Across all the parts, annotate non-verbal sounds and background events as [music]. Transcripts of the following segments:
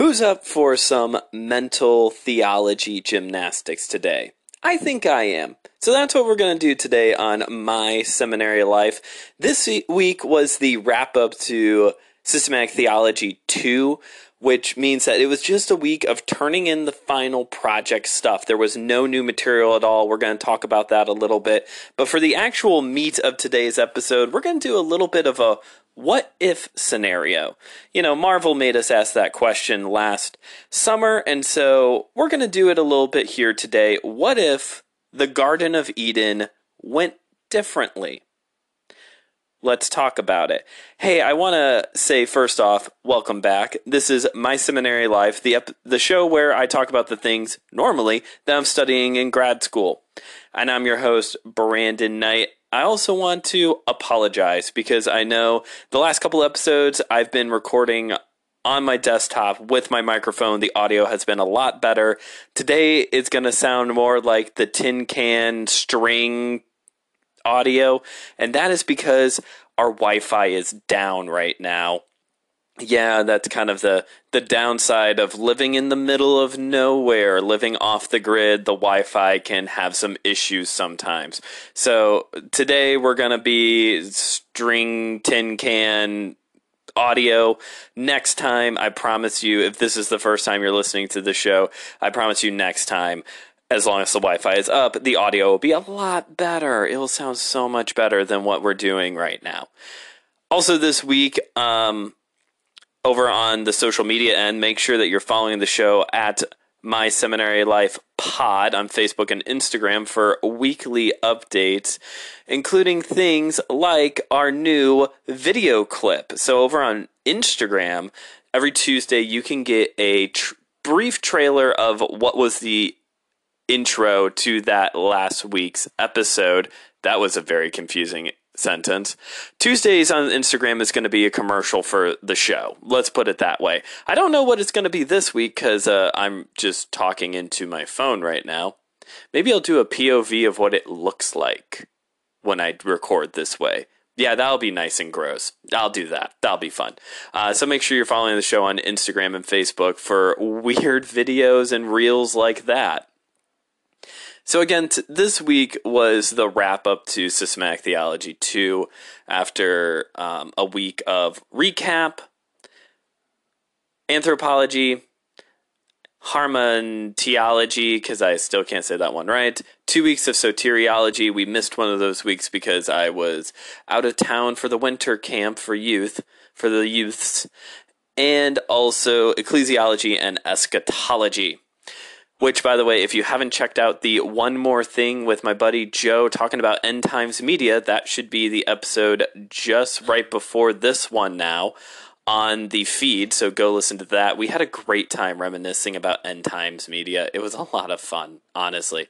Who's up for some mental theology gymnastics today? I think I am. So that's what we're going to do today on My Seminary Life. This week was the wrap up to Systematic Theology 2, which means that it was just a week of turning in the final project stuff. There was no new material at all. We're going to talk about that a little bit. But for the actual meat of today's episode, we're going to do a little bit of a what if scenario. You know, Marvel made us ask that question last summer, and so we're going to do it a little bit here today. What if the Garden of Eden went differently? Let's talk about it. Hey, I want to say first off, welcome back. This is My Seminary Life, the ep- the show where I talk about the things normally that I'm studying in grad school. And I'm your host, Brandon Knight. I also want to apologize because I know the last couple episodes I've been recording on my desktop with my microphone. The audio has been a lot better. Today it's going to sound more like the tin can string audio, and that is because our Wi Fi is down right now. Yeah, that's kind of the the downside of living in the middle of nowhere, living off the grid. The Wi-Fi can have some issues sometimes. So today we're gonna be string tin can audio. Next time, I promise you, if this is the first time you're listening to the show, I promise you next time as long as the Wi-Fi is up, the audio will be a lot better. It will sound so much better than what we're doing right now. Also, this week, um, over on the social media end, make sure that you're following the show at My Seminary Life Pod on Facebook and Instagram for weekly updates, including things like our new video clip. So, over on Instagram, every Tuesday, you can get a tr- brief trailer of what was the intro to that last week's episode. That was a very confusing sentence. Tuesdays on Instagram is going to be a commercial for the show. Let's put it that way. I don't know what it's going to be this week because uh, I'm just talking into my phone right now. Maybe I'll do a POV of what it looks like when I record this way. Yeah, that'll be nice and gross. I'll do that. That'll be fun. Uh, so make sure you're following the show on Instagram and Facebook for weird videos and reels like that. So again, t- this week was the wrap up to Systematic Theology 2 after um, a week of recap, anthropology, harmonteology, because I still can't say that one right. Two weeks of soteriology. We missed one of those weeks because I was out of town for the winter camp for youth, for the youths, and also ecclesiology and eschatology. Which, by the way, if you haven't checked out the One More Thing with my buddy Joe talking about end times media, that should be the episode just right before this one now on the feed. So go listen to that. We had a great time reminiscing about end times media. It was a lot of fun, honestly.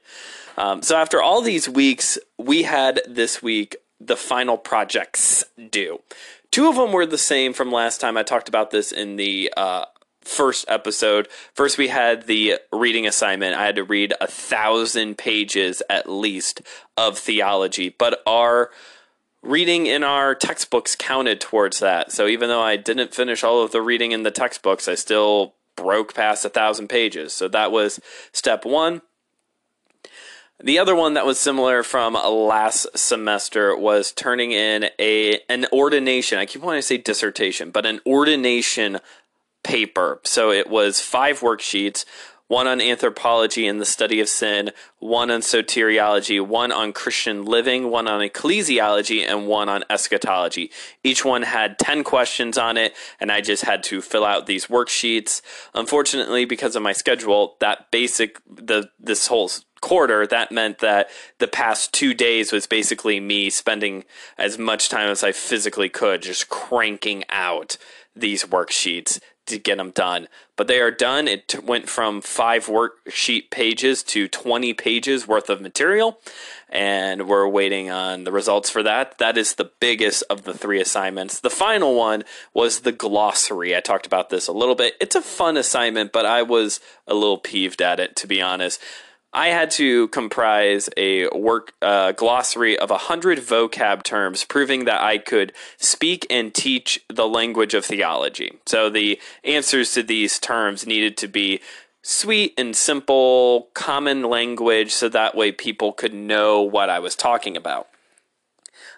Um, so after all these weeks, we had this week the final projects due. Two of them were the same from last time. I talked about this in the uh, first episode. First, we had the reading assignment. I had to read a thousand pages at least of theology, but our reading in our textbooks counted towards that. So even though I didn't finish all of the reading in the textbooks, I still broke past a thousand pages. So that was step one. The other one that was similar from last semester was turning in a an ordination. I keep wanting to say dissertation, but an ordination paper. So it was five worksheets one on anthropology and the study of sin, one on soteriology, one on Christian living, one on ecclesiology, and one on eschatology. Each one had 10 questions on it, and I just had to fill out these worksheets. Unfortunately, because of my schedule, that basic, the this whole quarter, that meant that the past two days was basically me spending as much time as I physically could just cranking out these worksheets to get them done. But they are done. It went from five worksheet pages to 20 pages worth of material, and we're waiting on the results for that. That is the biggest of the three assignments. The final one was the glossary. I talked about this a little bit. It's a fun assignment, but I was a little peeved at it, to be honest. I had to comprise a work uh, glossary of 100 vocab terms, proving that I could speak and teach the language of theology. So the answers to these terms needed to be sweet and simple, common language, so that way people could know what I was talking about.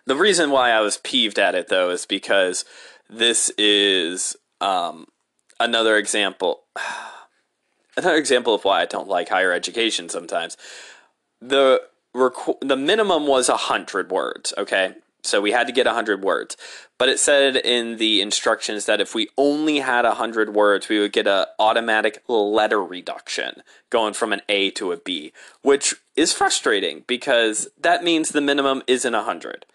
The reason why I was peeved at it, though, is because this is um, another example. [sighs] another example of why I don't like higher education sometimes. The requ- the minimum was 100 words, okay? So we had to get 100 words. But it said in the instructions that if we only had 100 words, we would get an automatic letter reduction going from an A to a B, which is frustrating because that means the minimum isn't 100.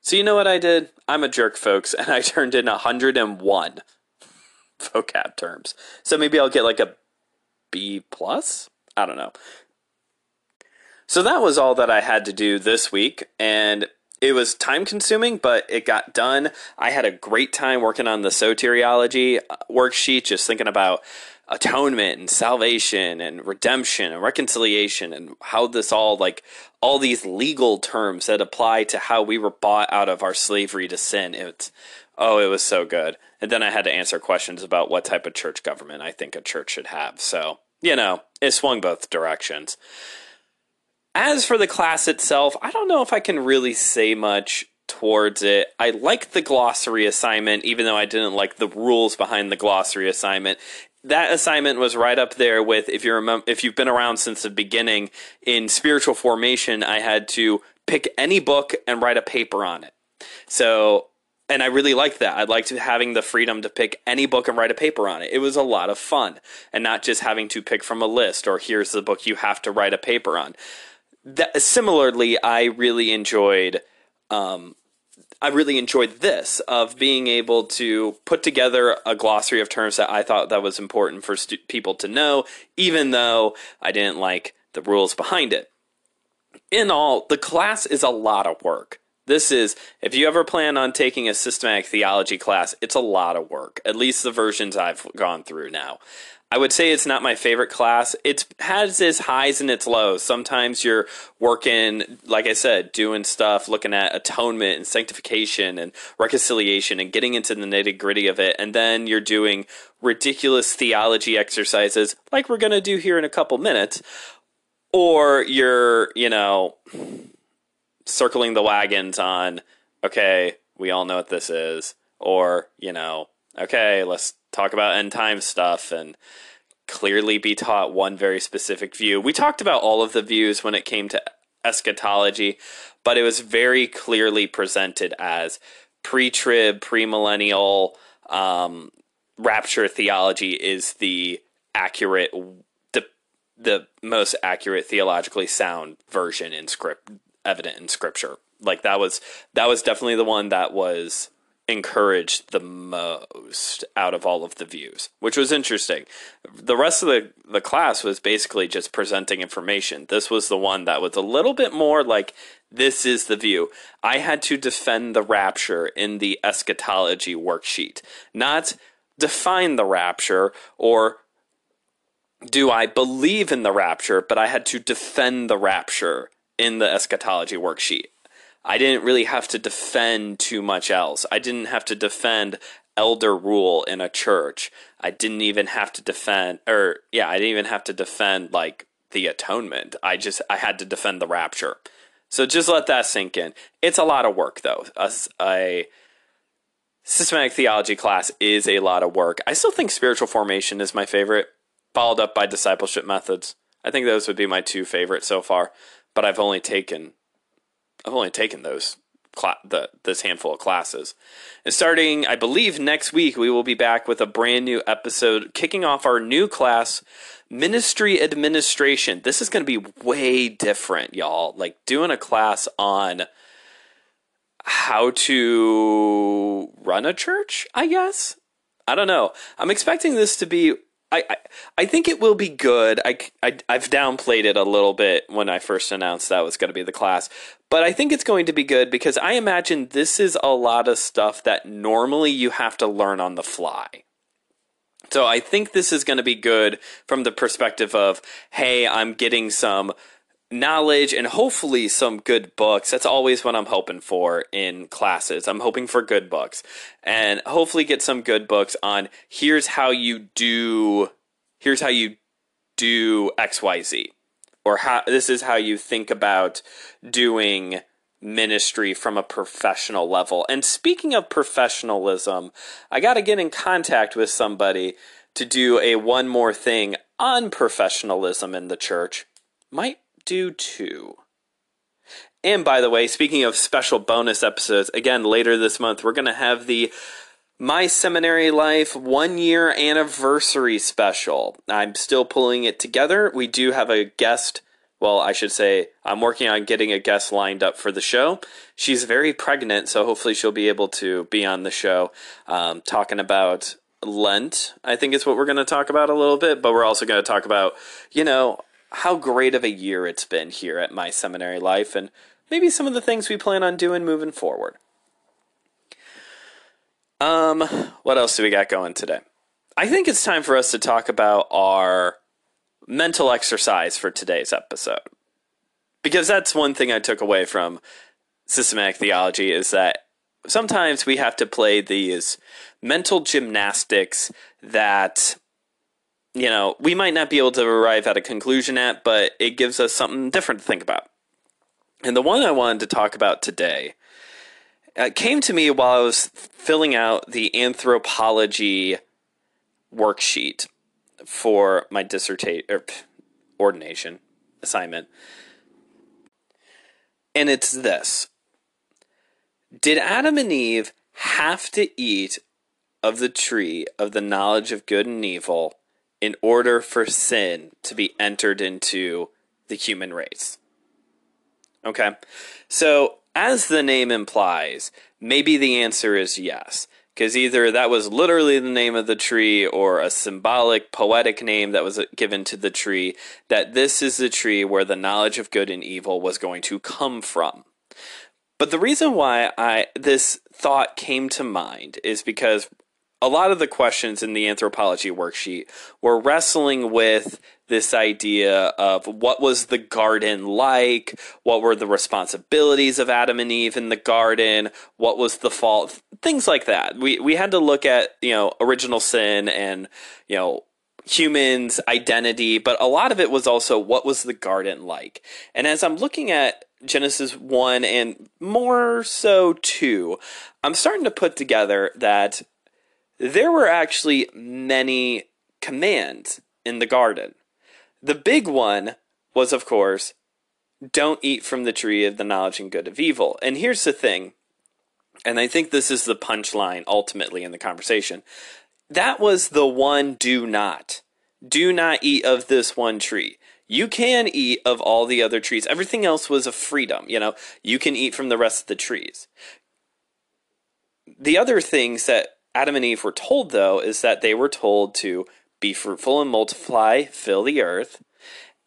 So you know what I did? I'm a jerk, folks, [laughs] and I turned in 101 vocab terms. So maybe I'll get like a B plus? I don't know. So that was all that I had to do this week, and it was time consuming, but it got done. I had a great time working on the soteriology uh, worksheet, just thinking about atonement and salvation and redemption and reconciliation and how this all like all these legal terms that apply to how we were bought out of our slavery to sin. It's oh, it was so good. And then I had to answer questions about what type of church government I think a church should have. So, you know, it swung both directions. As for the class itself, I don't know if I can really say much towards it. I liked the glossary assignment, even though I didn't like the rules behind the glossary assignment. That assignment was right up there with if you remember if you've been around since the beginning in spiritual formation, I had to pick any book and write a paper on it. So and I really liked that. I liked having the freedom to pick any book and write a paper on it. It was a lot of fun, and not just having to pick from a list or here's the book you have to write a paper on. That, similarly, I really enjoyed. Um, I really enjoyed this of being able to put together a glossary of terms that I thought that was important for stu- people to know, even though I didn't like the rules behind it. In all, the class is a lot of work. This is, if you ever plan on taking a systematic theology class, it's a lot of work, at least the versions I've gone through now. I would say it's not my favorite class. It has its highs and its lows. Sometimes you're working, like I said, doing stuff, looking at atonement and sanctification and reconciliation and getting into the nitty gritty of it. And then you're doing ridiculous theology exercises like we're going to do here in a couple minutes. Or you're, you know, circling the wagons on, okay, we all know what this is, or, you know, okay, let's talk about end time stuff and clearly be taught one very specific view. We talked about all of the views when it came to eschatology, but it was very clearly presented as pre trib, premillennial um, rapture theology is the accurate the the most accurate theologically sound version in script evident in scripture. Like that was that was definitely the one that was encouraged the most out of all of the views, which was interesting. The rest of the, the class was basically just presenting information. This was the one that was a little bit more like, this is the view. I had to defend the rapture in the eschatology worksheet, not define the rapture or do I believe in the rapture, but I had to defend the rapture in the eschatology worksheet. I didn't really have to defend too much else. I didn't have to defend elder rule in a church. I didn't even have to defend or yeah, I didn't even have to defend like the atonement. I just I had to defend the rapture. So just let that sink in. It's a lot of work though. A, a systematic theology class is a lot of work. I still think spiritual formation is my favorite, followed up by discipleship methods. I think those would be my two favorites so far but I've only taken I've only taken those cl- the this handful of classes. And starting, I believe next week we will be back with a brand new episode kicking off our new class ministry administration. This is going to be way different, y'all. Like doing a class on how to run a church, I guess. I don't know. I'm expecting this to be I, I, think it will be good. I, I, I've downplayed it a little bit when I first announced that was going to be the class, but I think it's going to be good because I imagine this is a lot of stuff that normally you have to learn on the fly. So I think this is going to be good from the perspective of, hey, I'm getting some knowledge and hopefully some good books. That's always what I'm hoping for in classes. I'm hoping for good books and hopefully get some good books on here's how you do here's how you do XYZ or how this is how you think about doing ministry from a professional level. And speaking of professionalism, I got to get in contact with somebody to do a one more thing on professionalism in the church. Might do two. And by the way, speaking of special bonus episodes, again, later this month, we're going to have the My Seminary Life one year anniversary special. I'm still pulling it together. We do have a guest. Well, I should say, I'm working on getting a guest lined up for the show. She's very pregnant, so hopefully she'll be able to be on the show um, talking about Lent, I think is what we're going to talk about a little bit, but we're also going to talk about, you know, how great of a year it's been here at my seminary life and maybe some of the things we plan on doing moving forward. Um, what else do we got going today? I think it's time for us to talk about our mental exercise for today's episode. Because that's one thing I took away from systematic theology is that sometimes we have to play these mental gymnastics that you know, we might not be able to arrive at a conclusion at, but it gives us something different to think about. And the one I wanted to talk about today uh, came to me while I was filling out the anthropology worksheet for my dissertation or ordination assignment. And it's this Did Adam and Eve have to eat of the tree of the knowledge of good and evil in order for sin to be entered into the human race. Okay? So, as the name implies, maybe the answer is yes. Because either that was literally the name of the tree or a symbolic, poetic name that was given to the tree, that this is the tree where the knowledge of good and evil was going to come from. But the reason why I this thought came to mind is because a lot of the questions in the anthropology worksheet were wrestling with this idea of what was the garden like, what were the responsibilities of Adam and Eve in the garden, what was the fault, things like that. We we had to look at, you know, original sin and, you know, humans identity, but a lot of it was also what was the garden like. And as I'm looking at Genesis 1 and more so 2, I'm starting to put together that there were actually many commands in the garden. The big one was, of course, don't eat from the tree of the knowledge and good of evil. And here's the thing, and I think this is the punchline ultimately in the conversation. That was the one do not. Do not eat of this one tree. You can eat of all the other trees. Everything else was a freedom. You know, you can eat from the rest of the trees. The other things that Adam and Eve were told, though, is that they were told to be fruitful and multiply, fill the earth,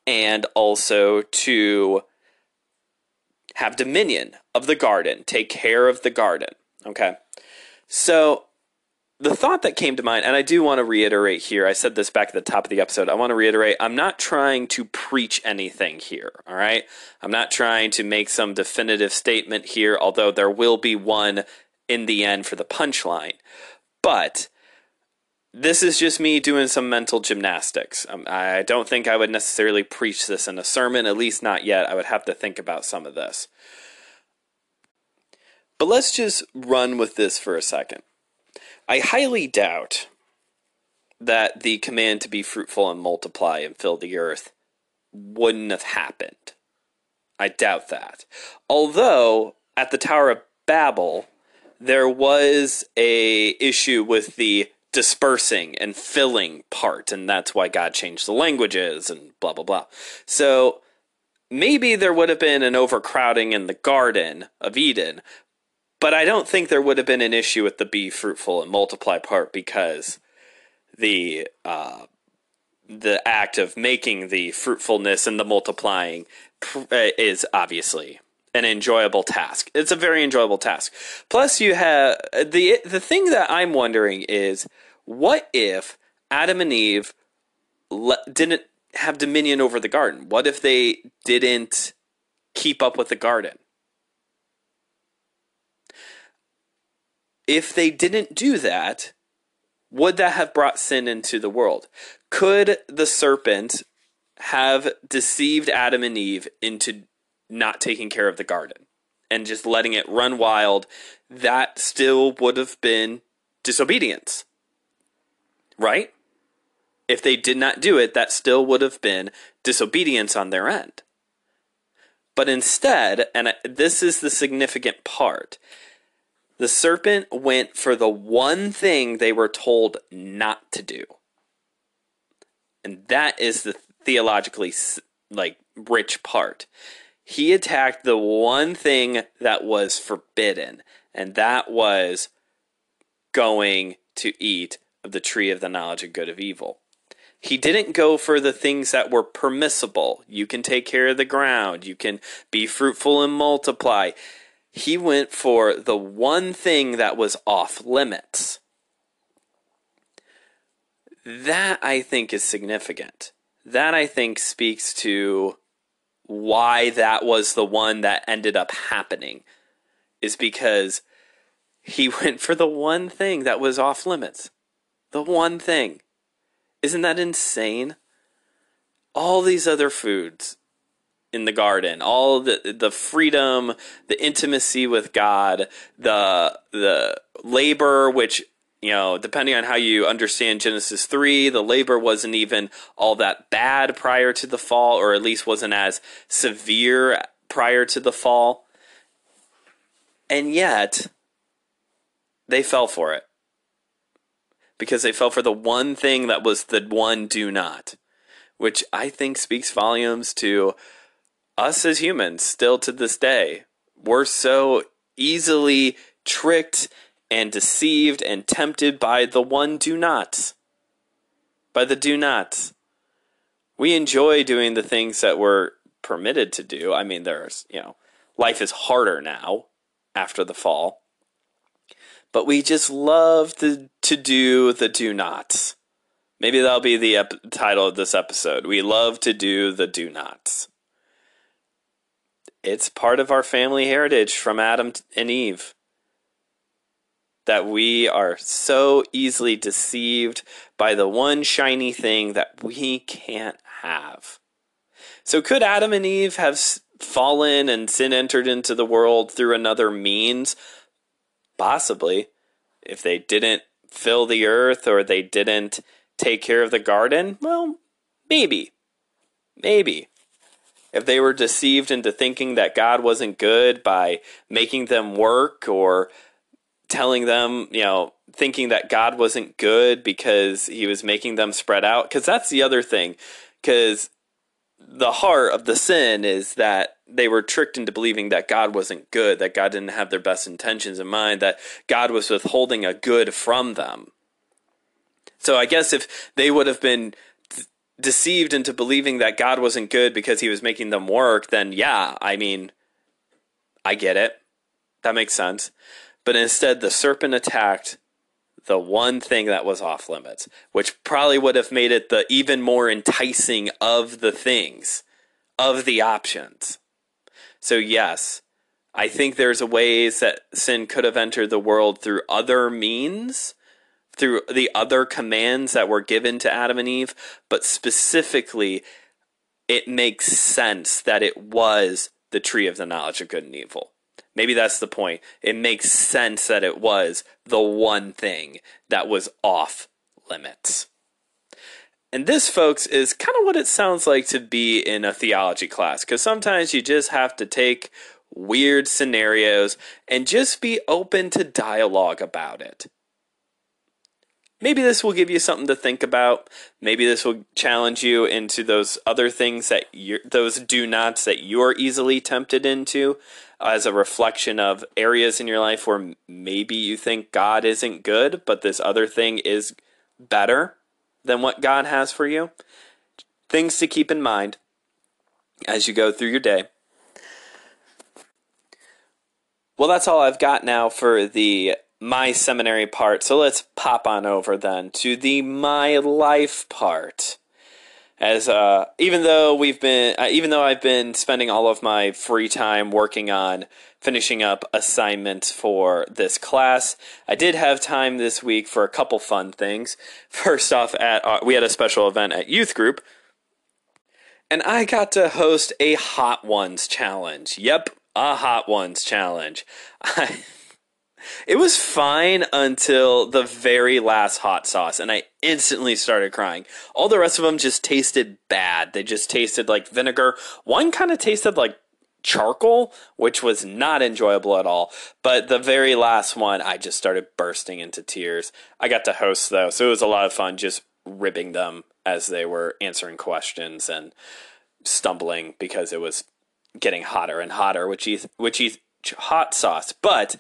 and also to have dominion of the garden, take care of the garden. Okay. So the thought that came to mind, and I do want to reiterate here, I said this back at the top of the episode. I want to reiterate, I'm not trying to preach anything here, all right? I'm not trying to make some definitive statement here, although there will be one in the end for the punchline. But this is just me doing some mental gymnastics. Um, I don't think I would necessarily preach this in a sermon, at least not yet. I would have to think about some of this. But let's just run with this for a second. I highly doubt that the command to be fruitful and multiply and fill the earth wouldn't have happened. I doubt that. Although, at the Tower of Babel, there was a issue with the dispersing and filling part, and that's why God changed the languages and blah blah blah. So maybe there would have been an overcrowding in the Garden of Eden, but I don't think there would have been an issue with the be fruitful and multiply part because the uh, the act of making the fruitfulness and the multiplying is obviously an enjoyable task. It's a very enjoyable task. Plus, you have the the thing that I'm wondering is what if Adam and Eve le- didn't have dominion over the garden? What if they didn't keep up with the garden? If they didn't do that, would that have brought sin into the world? Could the serpent have deceived Adam and Eve into not taking care of the garden and just letting it run wild? That still would have been disobedience. Right? If they did not do it, that still would have been disobedience on their end. But instead, and this is the significant part, the serpent went for the one thing they were told not to do. And that is the theologically like rich part. He attacked the one thing that was forbidden, and that was going to eat of the tree of the knowledge of good of evil. He didn't go for the things that were permissible. You can take care of the ground, you can be fruitful and multiply. He went for the one thing that was off limits. That I think is significant. That I think speaks to why that was the one that ended up happening, is because he [laughs] went for the one thing that was off limits. The one thing. Isn't that insane? All these other foods in the garden, all the the freedom, the intimacy with God, the the labor which you know, depending on how you understand Genesis 3, the labor wasn't even all that bad prior to the fall, or at least wasn't as severe prior to the fall. And yet, they fell for it because they fell for the one thing that was the one do not, which I think speaks volumes to us as humans still to this day. We're so easily tricked and deceived and tempted by the one do not. By the do not. We enjoy doing the things that we're permitted to do. I mean, there's, you know, life is harder now after the fall but we just love to, to do the do nots. Maybe that'll be the ep- title of this episode. We love to do the do nots. It's part of our family heritage from Adam and Eve that we are so easily deceived by the one shiny thing that we can't have. So, could Adam and Eve have fallen and sin entered into the world through another means? Possibly. If they didn't fill the earth or they didn't take care of the garden, well, maybe. Maybe. If they were deceived into thinking that God wasn't good by making them work or telling them, you know, thinking that God wasn't good because he was making them spread out. Because that's the other thing. Because the heart of the sin is that they were tricked into believing that God wasn't good, that God didn't have their best intentions in mind, that God was withholding a good from them. So I guess if they would have been deceived into believing that God wasn't good because he was making them work, then yeah, I mean, I get it. That makes sense. But instead, the serpent attacked the one thing that was off limits, which probably would have made it the even more enticing of the things, of the options. So yes, I think there's a ways that sin could have entered the world through other means, through the other commands that were given to Adam and Eve, but specifically it makes sense that it was the tree of the knowledge of good and evil. Maybe that's the point. It makes sense that it was the one thing that was off limits. And this, folks, is kind of what it sounds like to be in a theology class, because sometimes you just have to take weird scenarios and just be open to dialogue about it. Maybe this will give you something to think about. Maybe this will challenge you into those other things that you those do nots that you're easily tempted into Uh, as a reflection of areas in your life where maybe you think God isn't good, but this other thing is better than what God has for you. Things to keep in mind as you go through your day. Well, that's all I've got now for the my seminary part. So let's pop on over then to the my life part. As uh, even though we've been, uh, even though I've been spending all of my free time working on finishing up assignments for this class, I did have time this week for a couple fun things. [laughs] First off, at we had a special event at youth group, and I got to host a Hot Ones challenge. Yep, a Hot Ones challenge. [laughs] I it was fine until the very last hot sauce, and I instantly started crying. All the rest of them just tasted bad. They just tasted like vinegar. One kind of tasted like charcoal, which was not enjoyable at all. But the very last one, I just started bursting into tears. I got to host though, so it was a lot of fun just ribbing them as they were answering questions and stumbling because it was getting hotter and hotter, which is which is hot sauce. But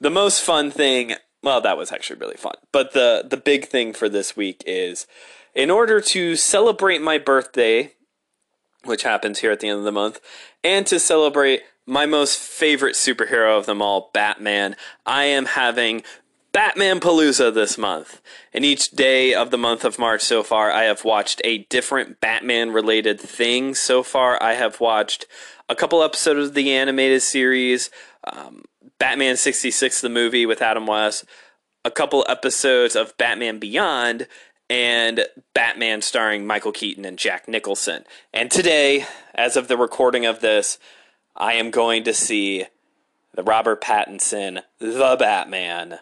the most fun thing well that was actually really fun but the the big thing for this week is in order to celebrate my birthday which happens here at the end of the month and to celebrate my most favorite superhero of them all batman i am having Batmanpalooza this month. And each day of the month of March so far, I have watched a different Batman related thing. So far, I have watched a couple episodes of the animated series, um, Batman 66, the movie with Adam West, a couple episodes of Batman Beyond, and Batman starring Michael Keaton and Jack Nicholson. And today, as of the recording of this, I am going to see the Robert Pattinson, The Batman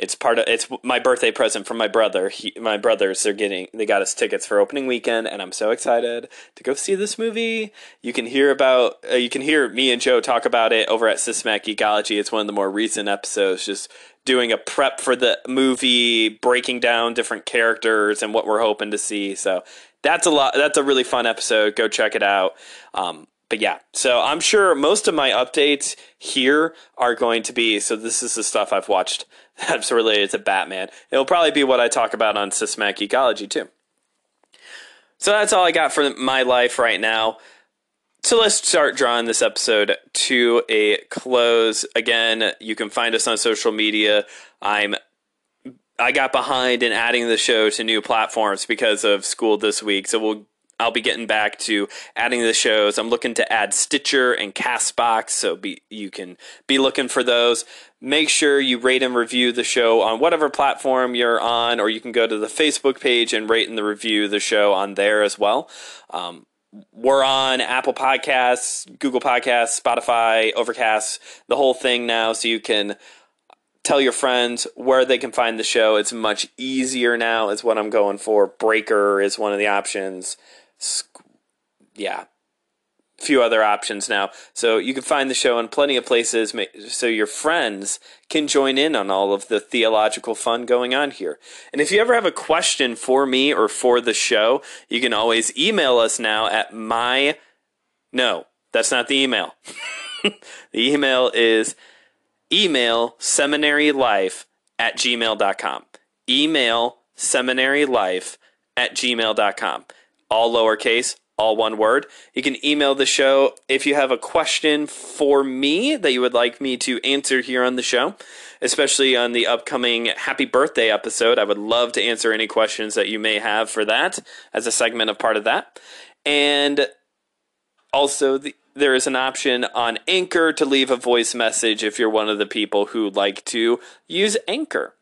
it's part of it's my birthday present from my brother. He, my brothers are getting they got us tickets for opening weekend, and I'm so excited to go see this movie. You can hear about uh, you can hear me and Joe talk about it over at Systematic Ecology. It's one of the more recent episodes, just doing a prep for the movie, breaking down different characters and what we're hoping to see. So that's a lot. That's a really fun episode. Go check it out. Um, but yeah, so I'm sure most of my updates here are going to be. So this is the stuff I've watched that's related to Batman. It'll probably be what I talk about on Systematic Ecology, too. So that's all I got for my life right now. So let's start drawing this episode to a close. Again, you can find us on social media. I'm I got behind in adding the show to new platforms because of school this week. So we'll I'll be getting back to adding the shows. I'm looking to add Stitcher and Castbox, so be you can be looking for those. Make sure you rate and review the show on whatever platform you're on, or you can go to the Facebook page and rate and review the show on there as well. Um, we're on Apple Podcasts, Google Podcasts, Spotify, Overcast, the whole thing now, so you can tell your friends where they can find the show. It's much easier now, is what I'm going for. Breaker is one of the options yeah, few other options now. So you can find the show in plenty of places so your friends can join in on all of the theological fun going on here. And if you ever have a question for me or for the show, you can always email us now at my no, that's not the email. [laughs] the email is email seminarylife at gmail.com. Email seminarylife at gmail.com all lowercase, all one word. You can email the show if you have a question for me that you would like me to answer here on the show, especially on the upcoming happy birthday episode. I would love to answer any questions that you may have for that as a segment of part of that. And also, the, there is an option on Anchor to leave a voice message if you're one of the people who like to use Anchor.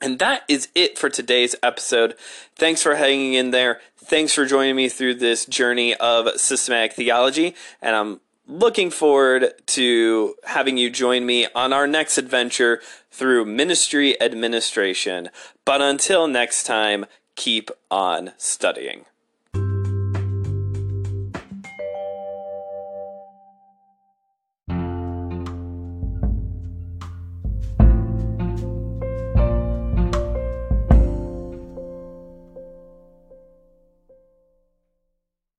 And that is it for today's episode. Thanks for hanging in there. Thanks for joining me through this journey of systematic theology. And I'm looking forward to having you join me on our next adventure through ministry administration. But until next time, keep on studying.